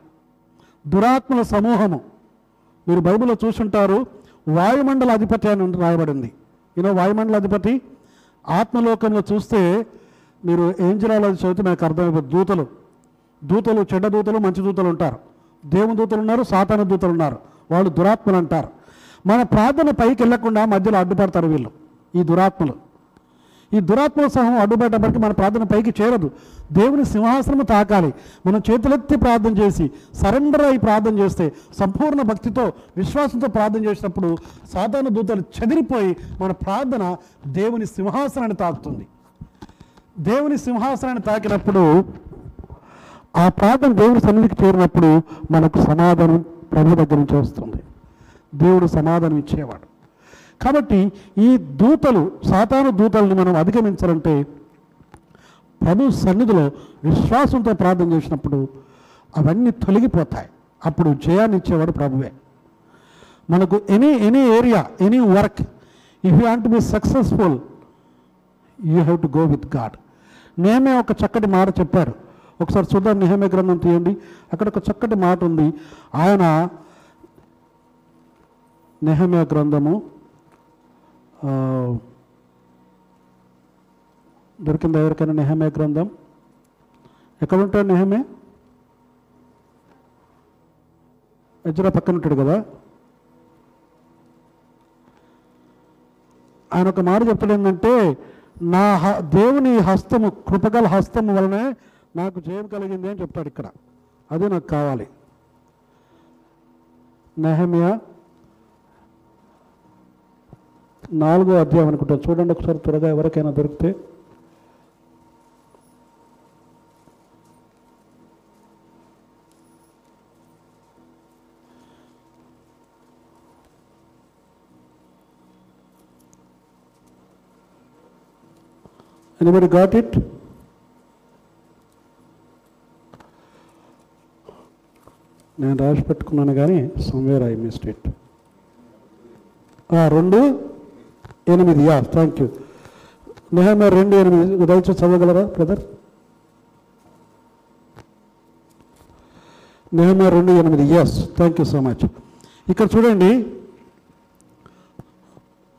దురాత్మల సమూహము. మీరు బైబిల్లో చూసుంటారు వాయుమండల అధిపతి అని రాయబడింది. యూనో వాయుమండల అధిపతి? ఆత్మలోకంలో చూస్తే మీరు ఏంజలాలజీ చదివితే నాకు అర్థమైపోతుంది. దూతలు. దూతలు చెడ్డ దూతలు మంచి దూతలు ఉంటారు. దేవుని దూతలు ఉన్నారు సాతాన దూతలు ఉన్నారు. వాళ్ళు దురాత్మలు అంటారు. మన ప్రార్థన పైకి వెళ్ళకుండా మధ్యలో అడ్డుపడతారు వీళ్ళు ఈ దురాత్మలు. ఈ దురాత్మల సహం అడ్డుపడేటప్పటికి మన ప్రార్థన పైకి చేరదు. దేవుని సింహాసనము తాకాలి. మనం చేతులెత్తి ప్రార్థన చేసి సరెండర్ అయి ప్రార్థన చేస్తే సంపూర్ణ భక్తితో విశ్వాసంతో ప్రార్థన చేసినప్పుడు సాధారణ దూతలు చెదిరిపోయి మన ప్రార్థన దేవుని సింహాసనాన్ని తాకుతుంది. దేవుని సింహాసనాన్ని తాకినప్పుడు ఆ ప్రార్థన దేవుని సన్నిధికి చేరినప్పుడు మనకు సమాధానం ప్రభు దగ్గర నుంచి వస్తుంది. దేవుడు సమాధానం ఇచ్చేవాడు. కాబట్టి ఈ దూతలు సాతాను దూతలను మనం అధిగమించాలంటే ప్రభు సన్నిధిలో విశ్వాసంతో ప్రార్థన చేసినప్పుడు అవన్నీ తొలగిపోతాయి. అప్పుడు జయాన్ని ఇచ్చేవాడు ప్రభువే. మనకు any any area any work if you want be successful you have to go with God నేమే ఒక చక్కటి మాట చెప్పారు. ఒకసారి చూద్దాం నిహమే గ్రంథం తీయండి. అక్కడ ఒక చక్కటి మాట ఉంది. ఆయన నెహమే గ్రంథము దొరికిందా ఎవరికైనా నెహమే గ్రంథం? ఎక్కడ ఉంటాడు నెహమే? ఎజ్రా పక్కన ఉంటాడు కదా? ఆయన ఒక మాట చెప్తాడు ఏంటంటే నా హ- దేవుని హస్తము కృపగల హస్తము వలనే నాకు జయం కలిగింది అని చెప్తాడు ఇక్కడ. అది నాకు కావాలి. నెహమియా నాలుగో అధ్యాయం అనుకుంటాను చూడండి ఒకసారి త్వరగా ఎవరికైనా దొరికితే. ఎనిబడి గాట్ ఇట్ నేను రాసి పెట్టుకున్నాను కానీ సమ్వేర్ ఐ మిస్డ్ ఇట్ రెండు. ఎనిమిది యా థ్యాంక్ యూ నెహమే రెండు ఎనిమిది. దయచేసి చదవగలరా బ్రదర్ నెహమే రెండు ఎనిమిది. Yes thank you so much ఇక్కడ చూడండి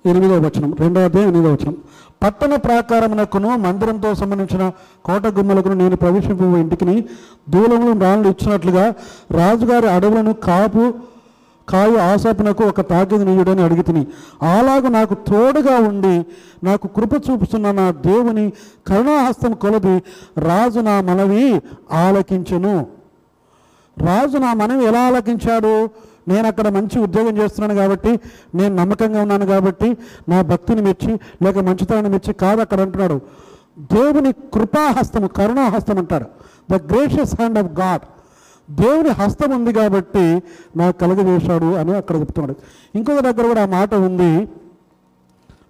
ఎనిమిదవ వచనం రెండవ అధ్యాయం ఎనిమిదవ వచనం. పట్టణ ప్రాకారమునకును మందిరంతో సంబంధించిన కోట గుమ్మలకును నేను ప్రవేశింపు ఇంటికి దూలములు రాళ్ళు ఇచ్చినట్లుగా రాజుగారి అడవులను కాపు కాయు ఆశాపునకు ఒక తాకిది నీయుడని అడిగి తిని అలాగ నాకు తోడుగా ఉండి నాకు కృప చూపుతున్న నా దేవుని కరుణాహస్తం కొలది రాజు నా మనవి ఆలకించును. రాజు నా మనవి ఎలా ఆలకించాడు? నేను అక్కడ మంచి ఉద్యోగం చేస్తున్నాను కాబట్టి నేను నమ్మకంగా ఉన్నాను కాబట్టి నా భక్తిని మెచ్చి లేక మంచితనాన్ని మెచ్చి కాదు అక్కడ అంటున్నాడు. దేవుని కృపాహస్తము కరుణాహస్తం అంటాడు the gracious hand of God దేవుని హస్తం ఉంది కాబట్టి నాకు కలగజేశాడు అని అక్కడ చెప్తున్నాడు. ఇంకొక దగ్గర కూడా ఆ మాట ఉంది.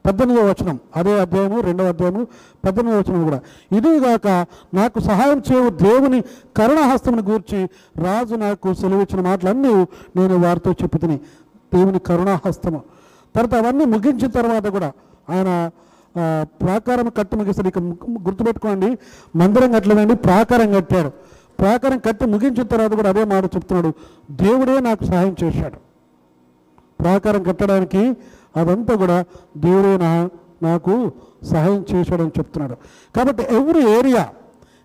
పద్దెనిమిదవ వచనం అదే అధ్యాయము రెండవ అధ్యాయము పద్దెనిమిదో వచనం కూడా. ఇదిగాక నాకు సహాయం చేయు దేవుని కరుణహస్తముని గూర్చి రాజు నాకు సెలవిచ్చిన మాటలన్నీ నేను వారితో చెప్పుతుని. దేవుని కరుణాహస్తము తర్వాత అవన్నీ ముగించిన తర్వాత కూడా ఆయన ప్రాకారం కట్టి ముగిస్తారు ఇక గుర్తుపెట్టుకోండి మందిరం కట్టలేదండి ప్రాకారం కట్టాడు. ప్రాకారం కట్టి ముగించిన తర్వాత కూడా అదే మాట చెప్తున్నాడు. దేవుడే నాకు సహాయం చేశాడు. ప్రాకారం కట్టడానికి అదంతా కూడా దేవుడే నా నాకు సహాయం చేశాడని చెప్తున్నాడు. కాబట్టి every area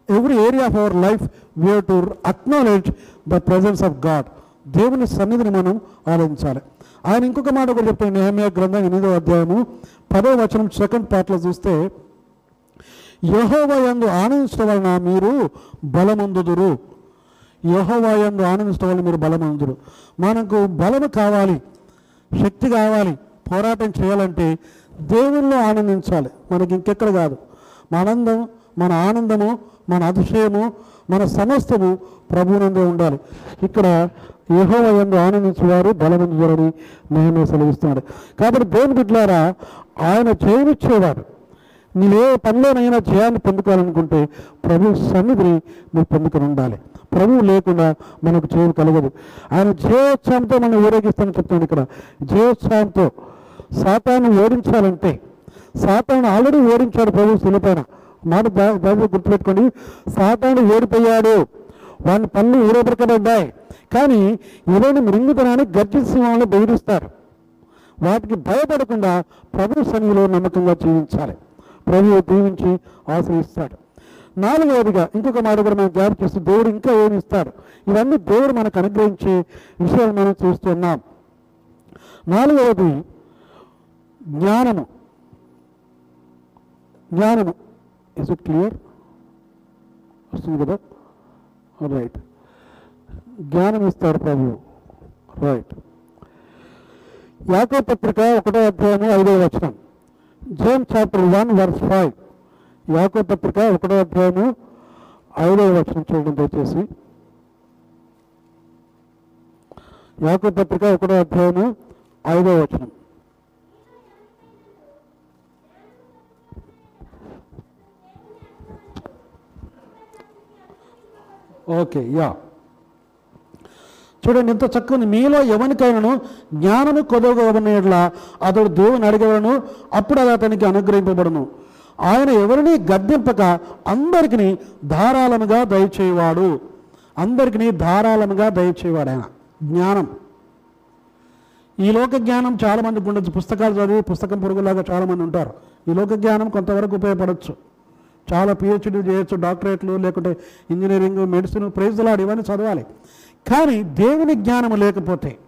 every area of our life we to acknowledge the presence of God దేవుని సన్నిధిని మనం ఆలోచించాలి ఆయన ఇంకొక మాట కూడా చెప్తాను నేహమ్య గ్రంథం ఎనిమిదో అధ్యాయము పదో వచనం సెకండ్ పార్ట్లో చూస్తే యహోవయందు ఆనందించడం వలన మీరు బలమందుదురు. యహోవయందు ఆనందించడం వల్ల మీరు బలమందురు మనకు బలము కావాలి శక్తి కావాలి పోరాటం చేయాలంటే దేవుల్లో ఆనందించాలి. మనకి ఇంకెక్కడ కాదు. మన ఆనందం మన ఆనందము మన అతిశయము మన సమస్తము ప్రభువునందే ఉండాలి. ఇక్కడ యహోవయందు ఆనందించేవారు బలవంతులని నేను సెలవిస్తున్నాడు. కాబట్టి దేవుని బిడ్డలారా ఆయన నేను ఏ పనిలోనైనా జయాన్ని పొందుకోవాలనుకుంటే ప్రభు సన్నిధిని మీరు పొందుకొని ఉండాలి. ప్రభువు లేకుండా మనకు చేయు కలగదు. ఆయన జయోత్సాహంతో మనం ఊరేగిస్తామని చెప్తాను ఇక్కడ. జయోత్సాహంతో సాతాను ఓడించాలంటే సాతాను ఆల్రెడీ ఓడించాడు ప్రభు శిలపైన మాట బాబు గుర్తుపెట్టుకోండి. సాతాను ఓడిపోయాడు. వాని పనులు ఊరేపడకబడ్డాయి కానీ ఇలాంటి మృంగుతనాన్ని గర్జించిన బెదిరిస్తారు. వాటికి భయపడకుండా ప్రభు సన్నిధిలో నమ్మకంగా జీవించాలి. ప్రభు దీవించి ఆశ్రయిస్తాడు. నాలుగవదిగా ఇంకొక మాట కూడా మనం జ్ఞాపకం చేస్తే దేవుడు ఇంకా ఏమి ఇస్తాడు? ఇవన్నీ దేవుడు మనకు అనుగ్రహించే విషయాలు మనం చూస్తున్నాం నాలుగవది జ్ఞానము. జ్ఞానము. ఇస్ ఇట్ క్లియర్ వస్తుంది కదా? రైట్ జ్ఞానం ఇస్తాడు ప్రభు రైట్ యాకో పత్రిక ఒకటో అధ్యాయము ఐదవ వచనం. James chapter one verse five యాకో పత్రిక ఒకటో అధ్యాయము ఐదవ వచనం చూడండి దయచేసి. యాకో పత్రిక ఒకటో అధ్యాయము ఐదవ వచనం. ఓకే యా చూడండి ఎంత చక్కని మీలో ఎవరికైనాను జ్ఞానము కొదవగలనట్లా అతడు దేవుని అడగలను అప్పుడు అది అతనికి అనుగ్రహింపబడును. ఆయన ఎవరిని గద్దెంపక అందరికీ ధారాళముగా దయచేవాడు అందరికీ ధారాళముగా దయచేవాడు ఆయన. జ్ఞానం. ఈ లోక జ్ఞానం చాలామందికి ఉండొచ్చు. పుస్తకాలు చదివి పుస్తకం పొరుగులాగా చాలామంది ఉంటారు. ఈ లోక జ్ఞానం కొంతవరకు ఉపయోగపడవచ్చు చాలా పిహెచ్డీ చేయొచ్చు డాక్టరేట్లు లేకుంటే ఇంజనీరింగ్ మెడిసిన్ ప్రైజ్లాడు ఇవన్నీ చదవాలి. కానీ దేవుని జ్ఞానం లేకపోతే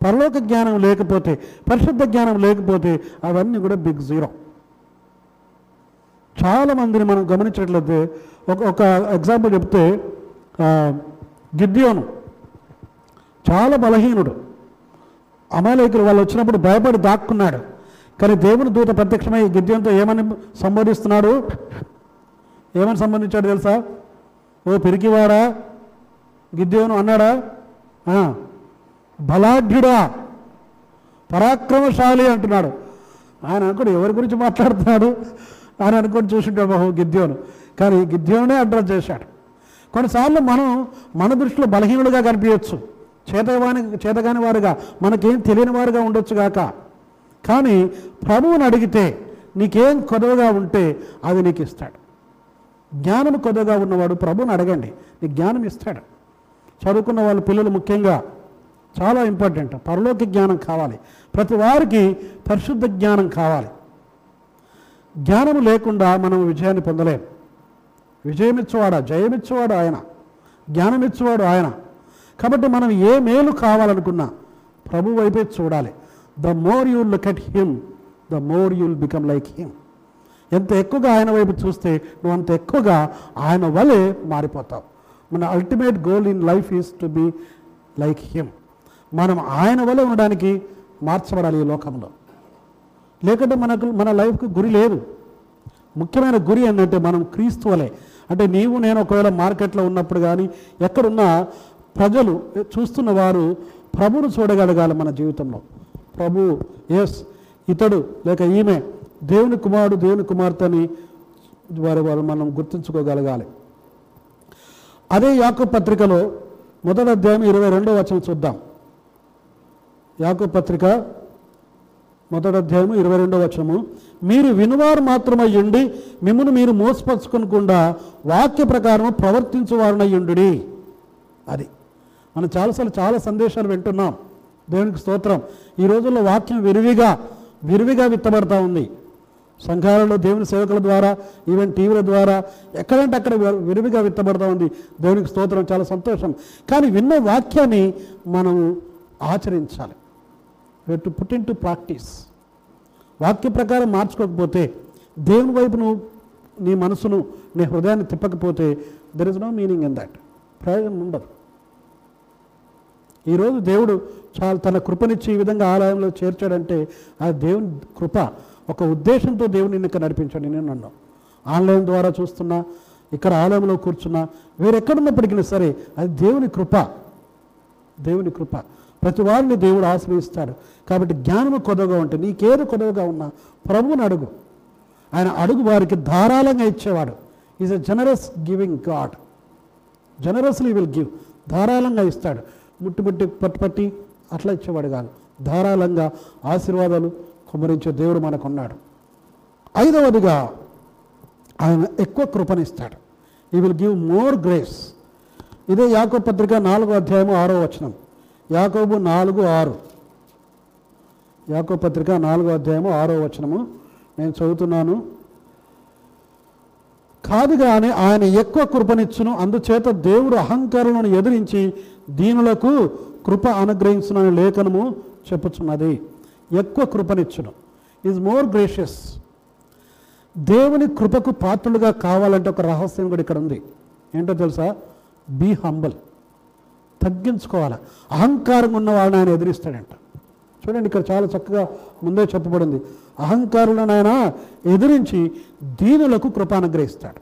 పరలోక జ్ఞానం లేకపోతే పరిశుద్ధ జ్ఞానం లేకపోతే అవన్నీ కూడా బిగ్ జీరో చాలా మందిని మనం గమనించినట్లయితే ఒక ఒక ఎగ్జాంపుల్ చెప్తే గిద్యోను. చాలా బలహీనుడు. అమాలేకులు వాళ్ళు వచ్చినప్పుడు భయపడి దాక్కున్నాడు. కానీ దేవుని దూత ప్రత్యక్షమై గిద్యంతో ఏమని సంబోధిస్తున్నాడు? ఏమని సంబంధించాడు తెలుసా? ఓ పిరికివాడా? గిద్దేవును అన్నాడా? బలాఢ్యుడా. పరాక్రమశాలి అంటున్నాడు. ఆయన అనుకోడు ఎవరి గురించి మాట్లాడుతున్నాడు? ఆయన అనుకోని చూసింటాడు బాబు గిద్యోను. కానీ గిద్యోనే అడ్రస్ చేశాడు. కొన్నిసార్లు మనం మన దృష్టిలో బలహీనుడుగా కనిపించవచ్చు. చేతగాని చేతగాని వారుగా మనకేం తెలియని వారుగా ఉండొచ్చు గాక. కానీ ప్రభువుని అడిగితే నీకేం కొదవగా ఉంటే అది నీకు ఇస్తాడు జ్ఞానం కొదవగా ఉన్నవాడు ప్రభువుని అడగండి. నీకు జ్ఞానం ఇస్తాడు చదువుకున్న వాళ్ళ పిల్లలు ముఖ్యంగా చాలా ఇంపార్టెంట్. పరలోక జ్ఞానం కావాలి. ప్రతి వారికి పరిశుద్ధ జ్ఞానం కావాలి. జ్ఞానం లేకుండా మనం విజయాన్ని పొందలేం. విజయం ఇచ్చేవాడా జయం ఇచ్చేవాడు ఆయన. జ్ఞానం ఇచ్చేవాడు ఆయన. కాబట్టి మనం ఏ మేలు కావాలనుకున్నా ప్రభు వైపే చూడాలి. The more you look at him the more you'll become like him ఎంత ఎక్కువగా ఆయన వైపు చూస్తే నువ్వు అంత ఎక్కువగా ఆయన వలె మారిపోతావు. మన ultimate goal in life is to be like him మనం ఆయన వల్ల ఉండడానికి మార్చబడాలి ఈ లోకంలో. లేకుంటే మనకు మన లైఫ్కి గురి లేదు. ముఖ్యమైన గురి ఏంటంటే మనం క్రీస్తు వలె. అంటే నీవు నేను ఒకవేళ మార్కెట్లో ఉన్నప్పుడు కానీ ఎక్కడున్నా ప్రజలు చూస్తున్న వారు ప్రభువును చూడగలగాలి మన జీవితంలో. ప్రభు ఎస్ ఇతడు లేక ఈమె దేవుని కుమారుడు దేవుని కుమార్తె అని వారు వారు మనం గుర్తుంచుకోగలగాలి. అదే యాకు పత్రికలో మొదటి అధ్యాయం ఇరవై రెండో వచనం చూద్దాం. యాకు పత్రిక మొదటి అధ్యాయము ఇరవై రెండో వచనము. మీరు వినువారు మాత్రమై మిమ్మల్ని మీరు మోసపరచుకోకుండా వాక్య ప్రకారం ప్రవర్తించువారునయ్యుండు అది మనం చాలాసార్లు చాలా సందేశాలు వింటున్నాం. దేవునికి స్తోత్రం. ఈ రోజుల్లో వాక్యం విరివిగా విరివిగా విత్తబడతా ఉంది. సంఘాలలో దేవుని సేవకుల ద్వారా ఈవెన్ టీవీల ద్వారా ఎక్కడంటే అక్కడ విరివిగా విత్తబడతా ఉంది. దేవునికి స్తోత్రం చాలా సంతోషం. కానీ విన్న వాక్యాన్ని మనం ఆచరించాలి. To put into practice. వాక్య ప్రకారం మార్చుకోకపోతే దేవుని వైపు నువ్వు నీ మనసును నీ హృదయాన్ని తిప్పకపోతే there is no meaning in that ప్రయోజనం ఉండదు. ఈరోజు దేవుడు చాలా తన కృపనిచ్చి ఈ విధంగా ఆలయంలో చేర్చాడంటే ఆ దేవుని కృప ఒక ఉద్దేశంతో దేవుని నిన్ను ఇక్కడ నేను నన్ను ఆన్లైన్ ద్వారా చూస్తున్నా ఇక్కడ ఆలయంలో కూర్చున్నా వేరెక్కడున్నప్పటికీ సరే అది దేవుని కృప. దేవుని కృప. ప్రతి వారిని దేవుడు ఆశ్రయిస్తాడు. కాబట్టి జ్ఞానము కొదవగా ఉంటే నీకేది కొదవగా ఉన్నా ప్రభువుని అడుగు. ఆయన అడుగు వారికి ధారాళంగా ఇచ్చేవాడు. Is a generous giving God generously will give ధారాళంగా ఇస్తాడు. ముట్టుముట్టి పట్టుపట్టి అట్లా ఇచ్చేవాడు కాదు. ధారాళంగా ఆశీర్వాదాలు కుమరించే దేవుడు మనకున్నాడు. ఐదవదిగా ఆయన ఎక్కువ కృపనిస్తాడు. ఈ విల్ గివ్ మోర్ గ్రేస్ ఇదే యాకోబు పత్రిక నాలుగో అధ్యాయము ఆరో వచనం. యాకోబు నాలుగు ఆరు. యాకోబు పత్రిక నాలుగో అధ్యాయము ఆరో వచనము. నేను చదువుతున్నాను. కాదు కానీ ఆయన ఎక్కువ కృపనిచ్చును అందుచేత దేవుడు అహంకారులను ఎదిరించి దీనులకు కృప అనుగ్రహించునని లేఖనము చెప్పుచున్నది. ఎక్కువ కృపనిచ్చును. ఈజ్ మోర్ గ్రేషియస్ దేవుని కృపకు పాత్రులుగా కావాలంటే ఒక రహస్యం కూడా ఇక్కడ ఉంది. ఏంటో తెలుసా? బీ హంబల్ తగ్గించుకోవాలి. అహంకారం ఉన్న వాళ్ళని ఆయన ఎదిరిస్తాడంట. చూడండి ఇక్కడ చాలా చక్కగా ముందే చెప్పబడింది. అహంకారులను ఆయన ఎదిరించి దీనులకు కృప అనుగ్రహిస్తాడు.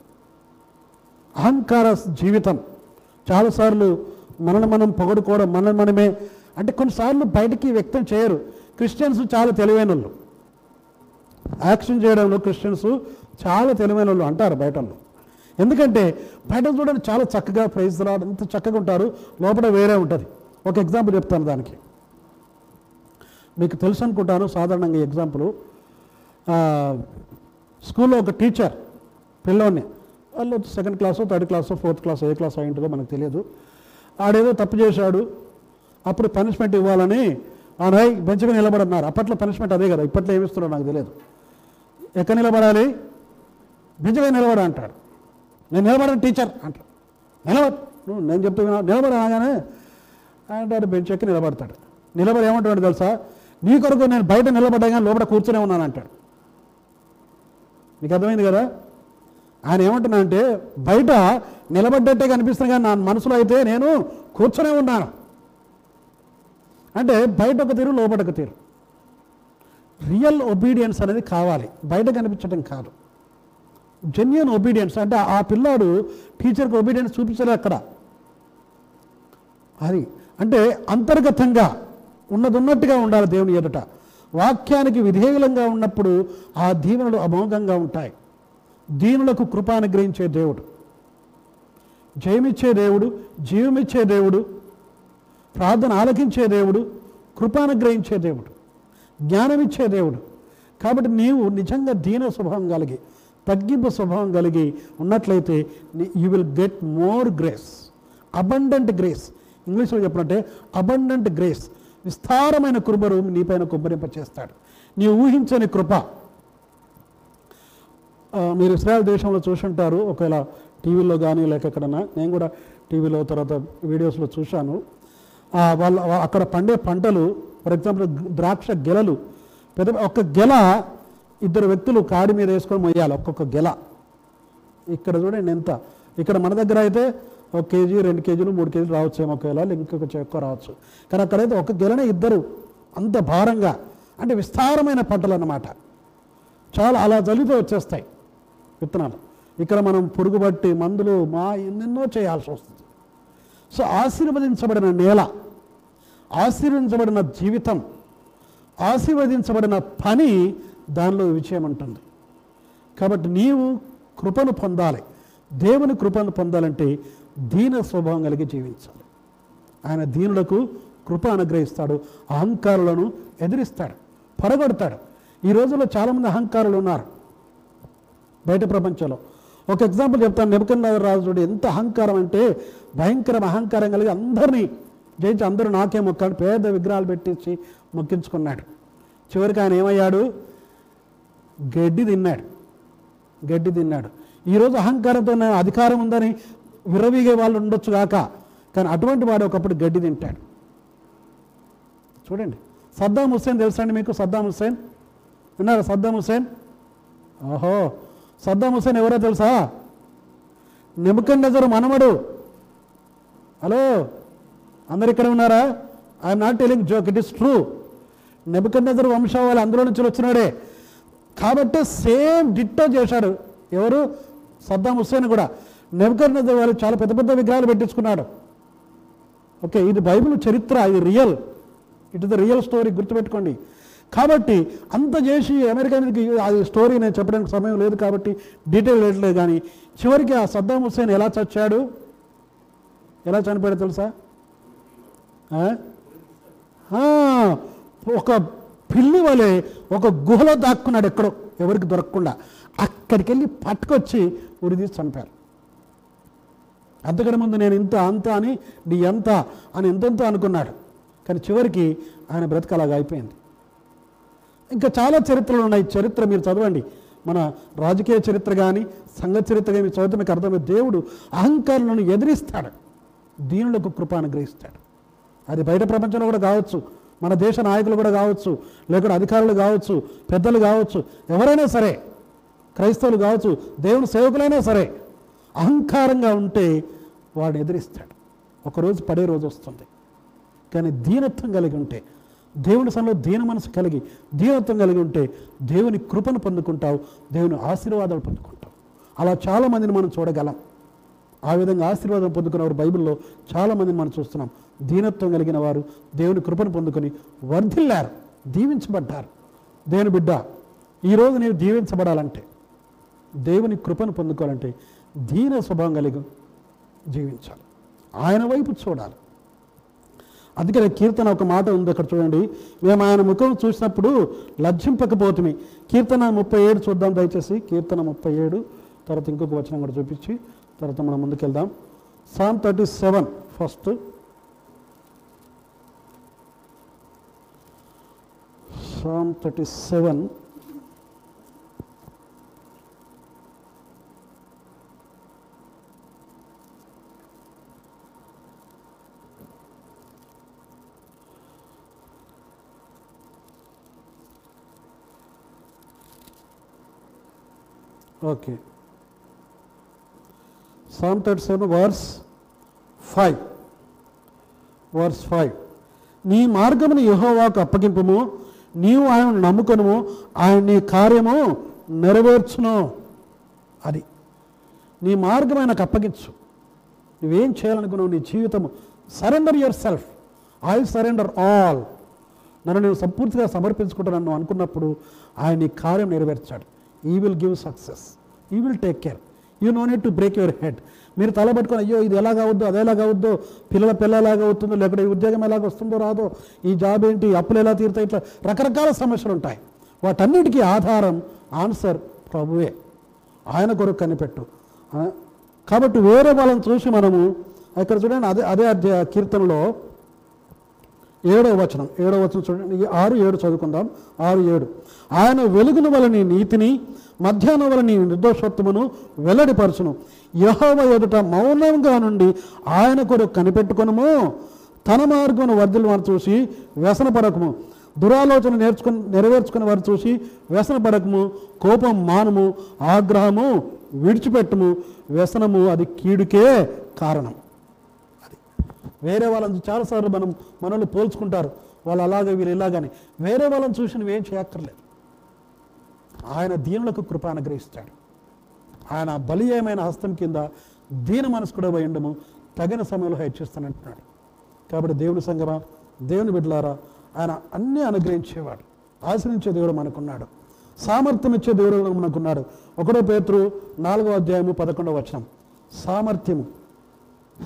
అహంకార జీవితం. చాలాసార్లు మనల్ని మనం పొగడుకోవడం మనల్ని మనమే అంటే కొన్నిసార్లు బయటికి వ్యక్తం చేయరు. క్రిస్టియన్స్ చాలా తెలివైన వాళ్ళు యాక్షన్ చేయడంలో క్రిస్టియన్స్ చాలా తెలివైన వాళ్ళు అంటారు బయట వాళ్ళు ఎందుకంటే బయట చూడడానికి చాలా చక్కగా ప్రైజ్ రావడం ఎంత చక్కగా ఉంటారు లోపల వేరే ఉంటుంది. ఒక ఎగ్జాంపుల్ చెప్తాను దానికి. మీకు తెలుసు అనుకుంటాను సాధారణంగా ఎగ్జాంపుల్ స్కూల్లో ఒక టీచర్ పిల్లోని వాళ్ళు second class third class fourth class ఏ క్లాస్ అయి ఉంటుందో మనకు తెలియదు. ఆడేదో తప్పు చేశాడు అప్పుడు పనిష్మెంట్ ఇవ్వాలని రాయ్ బెంచగా నిలబడన్నారు. అప్పట్లో పనిష్మెంట్ అదే కదా ఇప్పట్లో ఏమి నాకు తెలియదు. ఎక్కడ నిలబడాలి? బెంచ్గా నిలబడ అంటాడు. నేను నిలబడను టీచర్ అంటాడు. నిలబడు. నువ్వు నేను చెప్తూ వినా. నిలబడి అనగానే అంటాడు బెంచ్ ఎక్కి నిలబడతాడు. నిలబడి ఏమంటాడు తెలుసా? నీ కొరకు నేను బయట నిలబడ్డా కానీ లోపల కూర్చునే ఉన్నాను అంటాడు. మీకు అర్థమైంది కదా? ఆయన ఏమంటున్నా అంటే బయట నిలబడ్డట్టే కనిపిస్తుంది కానీ నా మనసులో అయితే నేను కూర్చొనే ఉన్నాను. అంటే బయట ఒక తీరు లోపల ఒక తీరు. రియల్ ఒబీడియన్స్ అనేది కావాలి. బయట కనిపించడం కాదు. జెన్యున్ ఒబీడియన్స్ అంటే ఆ పిల్లాడు టీచర్కి ఒబీడియన్స్ చూపించలే అక్కడ. అది అంటే అంతర్గతంగా ఉన్నది ఉన్నట్టుగా ఉండాలి దేవుని ఎదుట. వాక్యానికి విధేయులంగా ఉన్నప్పుడు ఆ దీవెనలు అమోఘంగా ఉంటాయి. దీనులకు కృప అనుగ్రహించే దేవుడు. జయమిచ్చే దేవుడు జీవమిచ్చే దేవుడు ప్రార్థన ఆలకించే దేవుడు కృపానుగ్రహించే దేవుడు జ్ఞానమిచ్చే దేవుడు. కాబట్టి నీవు నిజంగా దీన స్వభావం కలిగి తగ్గింపు స్వభావం కలిగి ఉన్నట్లయితే you will get more grace abundant grace ఇంగ్లీష్లో చెప్పినట్టే అబండెంట్ గ్రేస్ విస్తారమైన కృపరు నీపైన కుమ్మరింప చేస్తాడు నీ ఊహించని కృప. మీరు ఇస్రాయల్ దేశంలో చూసుంటారు ఒకవేళ టీవీలో కానీ లేక ఎక్కడన్నా నేను కూడా టీవీలో తర్వాత వీడియోస్లో చూశాను. వాళ్ళ అక్కడ పండే పంటలు ఫర్ ఎగ్జాంపుల్ ద్రాక్ష గెలలు పెద్ద ఒక గెల ఇద్దరు వ్యక్తులు కాడి మీద వేసుకొని మొయ్యాలి ఒక్కొక్క గెల. ఇక్కడ చూడండి ఎంత. ఇక్కడ మన దగ్గర అయితే ఒక కేజీ రెండు కేజీలు మూడు కేజీలు రావచ్చు ఏమో ఒకవేళ ఇంకొక ఎక్కువ రావచ్చు. కానీ అక్కడైతే ఒక గెలనే ఇద్దరు అంత భారంగా అంటే విస్తారమైన పంటలు అన్నమాట. చాలా అలా జల్లితో వచ్చేస్తాయి విత్తనాలు. ఇక్కడ మనం పురుగుబట్టి మందులు మా ఎన్నెన్నో చేయాల్సి వస్తుంది. సో ఆశీర్వదించబడిన నేల ఆశీర్వదించబడిన జీవితం ఆశీర్వదించబడిన పని దానిలో విజయం ఉంటుంది కాబట్టి నీవు కృపను పొందాలి. దేవుని కృపను పొందాలంటే దీన స్వభావం కలిగి జీవించాలి. ఆయన దీనులకు కృప అనుగ్రహిస్తాడు అహంకారులను ఎదిరిస్తాడు పడగొడతాడు. ఈ రోజుల్లో చాలామంది అహంకారులు ఉన్నారు బయట ప్రపంచంలో. ఒక ఎగ్జాంపుల్ చెప్తాను. నెబుకన్న రాజుడు ఎంత అహంకారం అంటే భయంకరం అహంకారం కలిగి అందరినీ జయించి అందరూ నాకే మొక్కాడు పేద విగ్రహాలు పెట్టించి మొక్కించుకున్నాడు. చివరికి ఆయన ఏమయ్యాడు? గడ్డి తిన్నాడు. గడ్డి తిన్నాడు. ఈరోజు అహంకారంతో నా అధికారం ఉందని విరవీగే వాళ్ళు ఉండొచ్చు కాక కానీ అటువంటి వాడు ఒకప్పుడు గడ్డి తింటాడు. చూడండి. సద్దాం హుస్సేన్ తెలుసా అండి మీకు? సద్దాం హుస్సేన్? విన్నారా సద్దాం హుస్సేన్? ఓహో! సద్దాం హుసేన్ ఎవరో తెలుసా? నెముకన్ నజరు మనమడు. హలో? అందరు ఇక్కడ ఉన్నారా? I'm not telling joke it is true Nebuchadnezzar వంశావళి అందులో నుంచి వచ్చినాడే. కాబట్టి సేమ్ డిట్టో చేశాడు. ఎవరు? సద్దాం హుస్సేన్ కూడా. నెబ్కర్ వాళ్ళు చాలా పెద్ద పెద్ద విగ్రహాలు పెట్టించుకున్నాడు. ఓకే ఇది బైబిల్ చరిత్ర ఇది real it is the real story గుర్తుపెట్టుకోండి. కాబట్టి అంత చేసి అమెరికన్కి అది స్టోరీ నేను చెప్పడానికి సమయం లేదు కాబట్టి డీటెయిల్ వేయట్లేదు కానీ చివరికి ఆ సద్దాం హుస్సేన్ ఎలా చచ్చాడు? ఎలా చనిపోయాడు తెలుసా? ఒక పిల్లి వలె ఒక గుహలో దాక్కున్నాడు ఎక్కడో ఎవరికి దొరకకుండా. అక్కడికి వెళ్ళి పట్టుకొచ్చి ఉరిదీసి చంపారు. అంతకంటే ముందు నేను ఇంత అంత అని నీ ఎంత అని ఎంతెంత అనుకున్నాడు. కానీ చివరికి ఆయన బ్రతుకు అలాగా అయిపోయింది. ఇంకా చాలా చరిత్రలు ఉన్నాయి. చరిత్ర మీరు చదవండి. మన రాజకీయ చరిత్ర కానీ సంఘ చరిత్ర కానీ చదివితే మీకు అర్థమయ్యే దేవుడు అహంకారులను ఎదిరిస్తాడు. దీనులకు కృప అనుగ్రహిస్తాడు. అది బయట ప్రపంచంలో కూడా కావచ్చు. మన దేశ నాయకులు కూడా కావచ్చు. లేకుంటే అధికారులు కావచ్చు. పెద్దలు కావచ్చు. ఎవరైనా సరే క్రైస్తవులు కావచ్చు దేవుని సేవకులైనా సరే అహంకారంగా ఉంటే వాడిని ఎదిరిస్తాడు. ఒకరోజు పడే రోజు వస్తుంది. కానీ దీనత్వం కలిగి ఉంటే దేవుని సన్నిలో దీన మనసు కలిగి దీనత్వం కలిగి ఉంటే దేవుని కృపను పొందుకుంటావు దేవుని ఆశీర్వాదాలు పొందుకుంటావు. అలా చాలామందిని మనం చూడగలం. ఆ విధంగా ఆశీర్వాదం పొందుకున్నవారు బైబిల్లో చాలామందిని మనం చూస్తున్నాం. దీనత్వం కలిగిన వారు దేవుని కృపను పొందుకొని వర్ధిల్లారు దీవించబడ్డారు. దేవుని బిడ్డ ఈరోజు నేను దీవించబడాలంటే దేవుని కృపను పొందుకోవాలంటే దీన స్వభావం కలిగి జీవించాలి. ఆయన వైపు చూడాలి. అందుకనే కీర్తన ఒక మాట ఉంది అక్కడ చూడండి. మేము ఆయన ముఖం చూసినప్పుడు లజ్జింపకపోతుంది కీర్తన ముప్పై ఏడు చూద్దాం దయచేసి. కీర్తన ముప్పై ఏడు. తర్వాత ఇంకొక వచనం కూడా చూపించి తర్వాత మనం ముందుకెళ్దాం. Psalm thirty seven first psalm thirty seven okay psalm thirty seven verse five verse five నీ మార్గమును యహోవాకు అప్పగింపుము నీవు ఆయన నమ్ముకొనుము ఆయన నీ కార్యము నెరవేర్చును. అది. నీ మార్గం ఆయనకు అప్పగించు. నువ్వేం చేయాలనుకున్నావు? నీ జీవితము. Surrender yourself I surrender all నన్ను నేను సంపూర్తిగా సమర్పించుకుంటాను అనుకున్నప్పుడు ఆయన నీ కార్యం నెరవేర్చాడు. He will give success he will take care you no need to break your head మీరు తల పట్టుకొని అయ్యో ఇది ఎలా కావద్దు అది ఎలా కావద్దు పిల్లల పిల్ల ఎలాగ అవుతుందో లేకపోతే ఈ ఉద్యోగం ఎలాగ వస్తుందో రాదో ఈ జాబ్ ఏంటి అప్పులు ఎలా తీరుతాయి ఇట్లా రకరకాల సమస్యలు ఉంటాయి. వాటన్నిటికీ ఆధారం ఆన్సర్ ప్రభువే. ఆయన కొరకు కనిపెట్టు. కాబట్టి వేరే వాళ్ళని చూసి మనము ఇక్కడ చూడండి అదే అదే కీర్తనలో ఏడవ వచనం ఏడవ వచనం చూడండి. ఈ ఆరు ఏడు చదువుకుందాం. ఆరు ఏడు. ఆయన వెలుగున వలని నీతిని మధ్యాహ్నం వలని నిర్దోషత్వమును వెల్లడిపరచును. యహోవ ఎదుట మౌనంగా నుండి ఆయన కొరకు కనిపెట్టుకునము. తన మార్గమును వర్ధులు వారు చూసి వ్యసనపడకము. దురాలోచన నేర్చుకుని నెరవేర్చుకున్న వారు చూసి వ్యసనపడకము. కోపం మానము. ఆగ్రహము విడిచిపెట్టము. వ్యసనము అది కీడుకే కారణం. వేరే వాళ్ళని చాలాసార్లు మనం మనల్ని పోల్చుకుంటారు. వాళ్ళు అలాగే వీళ్ళు ఇలాగని. వేరే వాళ్ళని చూసి నువ్వేం చేయక్కర్లేదు. ఆయన దీనులకు కృప అనుగ్రహిస్తాడు. ఆయన బలీయమైన హస్తం కింద దీన మనసు కూడా ఉండము. తగిన సమయంలో హెచ్చిస్తానంటున్నాడు. కాబట్టి దేవుని సంగమా దేవుని బిడ్డలారా ఆయన అన్నీ అనుగ్రహించేవాడు. ఆశ్రయించే దేవుడు మనకున్నాడు. సామర్థ్యం ఇచ్చే దేవుడు మనకున్నాడు. ఒకటో పేతురు నాలుగో అధ్యాయము పదకొండవ వచనం. సామర్థ్యము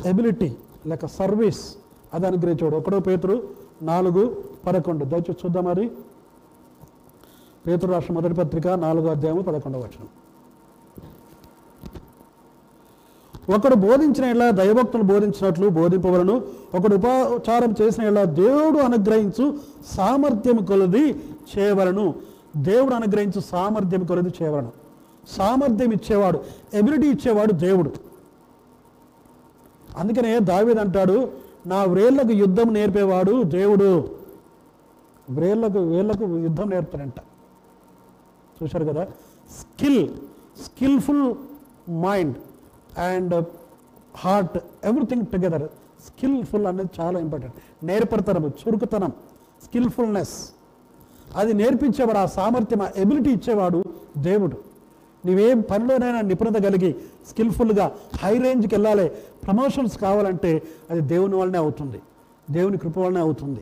ఎబిలిటీ లేక సర్వీస్ అది అనుగ్రహించాడు ఒకటో పేతురు నాలుగు పదకొండు. దయచేసి చూద్దాం మరి. పేతురు రాష్ట్ర మొదటి పత్రిక నాలుగో అధ్యాయము పదకొండవ వచనం. ఒకడు బోధించిన ఇలా దైవభక్తులు బోధించినట్లు బోధింపవలను ఒకడు ఉపచారం చేసిన ఇలా దేవుడు అనుగ్రహించు సామర్థ్యం కొలది చేయవలను. దేవుడు అనుగ్రహించు సామర్థ్యం కొలది చేయవలను. సామర్థ్యం ఇచ్చేవాడు ఎబిలిటీ ఇచ్చేవాడు దేవుడు. అందుకనే దావీద్ అంటాడు నా వ్రేళ్ళకు యుద్ధం నేర్పేవాడు దేవుడు. వ్రేళ్ళకు వేళ్ళకు యుద్ధం నేర్పుతాడంట చూశారు కదా? Skill skillful mind and heart everything together. Skillful అనేది చాలా ఇంపార్టెంట్. నేర్పడతనం చురుకుతనం స్కిల్ఫుల్నెస్. అది నేర్పించేవాడు ఆ సామర్థ్యం ఆ ఎబిలిటీ ఇచ్చేవాడు దేవుడు. నీవేం పనిలోనైనా నిపుణత కలిగి స్కిల్ఫుల్గా హై రేంజ్కి వెళ్ళాలి ప్రమోషన్స్ కావాలంటే అది దేవుని వల్లనే అవుతుంది. దేవుని కృప వల్లనే అవుతుంది.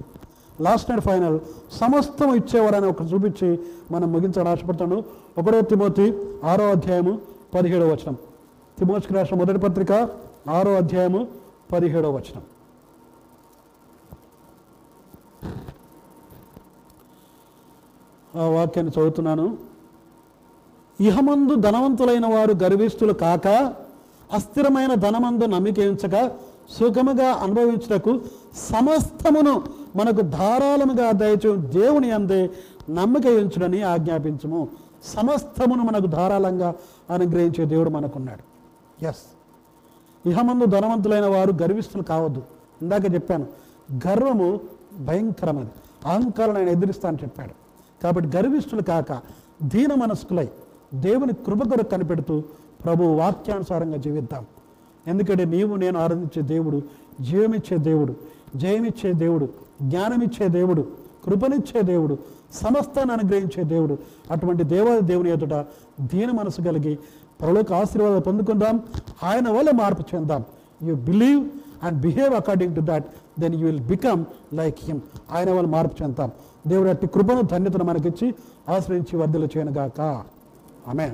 లాస్ట్ అండ్ ఫైనల్ సమస్తం ఇచ్చేవారని ఒక చూపించి మనం ముగించాలని ఆశపడతాను ఒకటో తిమోతి ఆరో అధ్యాయము పదిహేడవ వచనం. తిమోతికి రాష్ట్ర మొదటి పత్రిక ఆరో అధ్యాయము పదిహేడవ వచనం. ఆ వాక్యాన్ని చదువుతున్నాను. ఇహమందు ధనవంతులైన వారు గర్విష్ఠులు కాక అస్థిరమైన ధనమందు నమ్మిక ఉంచక సుఖముగా అనుభవించుటకు సమస్తమును మనకు ధారాళముగా దయచు దేవుని అందే నమ్మిక ఉంచుడని ఆజ్ఞాపించము. సమస్తమును మనకు ధారాళంగా అనుగ్రహించే దేవుడు మనకున్నాడు. ఎస్ ఇహమందు ధనవంతులైన వారు గర్విష్ఠులు కావద్దు. ఇందాక చెప్పాను గర్వము భయంకరమైనది అహంకారం ఆయన ఎదిరిస్తా అని చెప్పాడు. కాబట్టి గర్విష్ఠులు కాక దీన మనస్కులై దేవుని కృప కొరకు కనిపెడుతూ ప్రభు వాక్యానుసారంగా జీవిద్దాం. ఎందుకంటే నీవు నేను ఆరాధించే దేవుడు జీవమిచ్చే దేవుడు జయమిచ్చే దేవుడు జ్ఞానమిచ్చే దేవుడు కృపనిచ్చే దేవుడు సమస్తాన్ని అనుగ్రహించే దేవుడు అటువంటి దేవాది దేవుని ఎదుట దీన మనసు కలిగి పరలోక ఆశీర్వాదాలు పొందుకుందాం. ఆయన వల్ల మార్పు చెందాం. You believe and behave according to that then you will become like him ఆయన వల్ల మార్పు చెందాం దేవుడు అట్టి కృపను ధన్యతను మనకిచ్చి ఆశ్రయించి వర్ధలు చేయనుగాక. ఆమె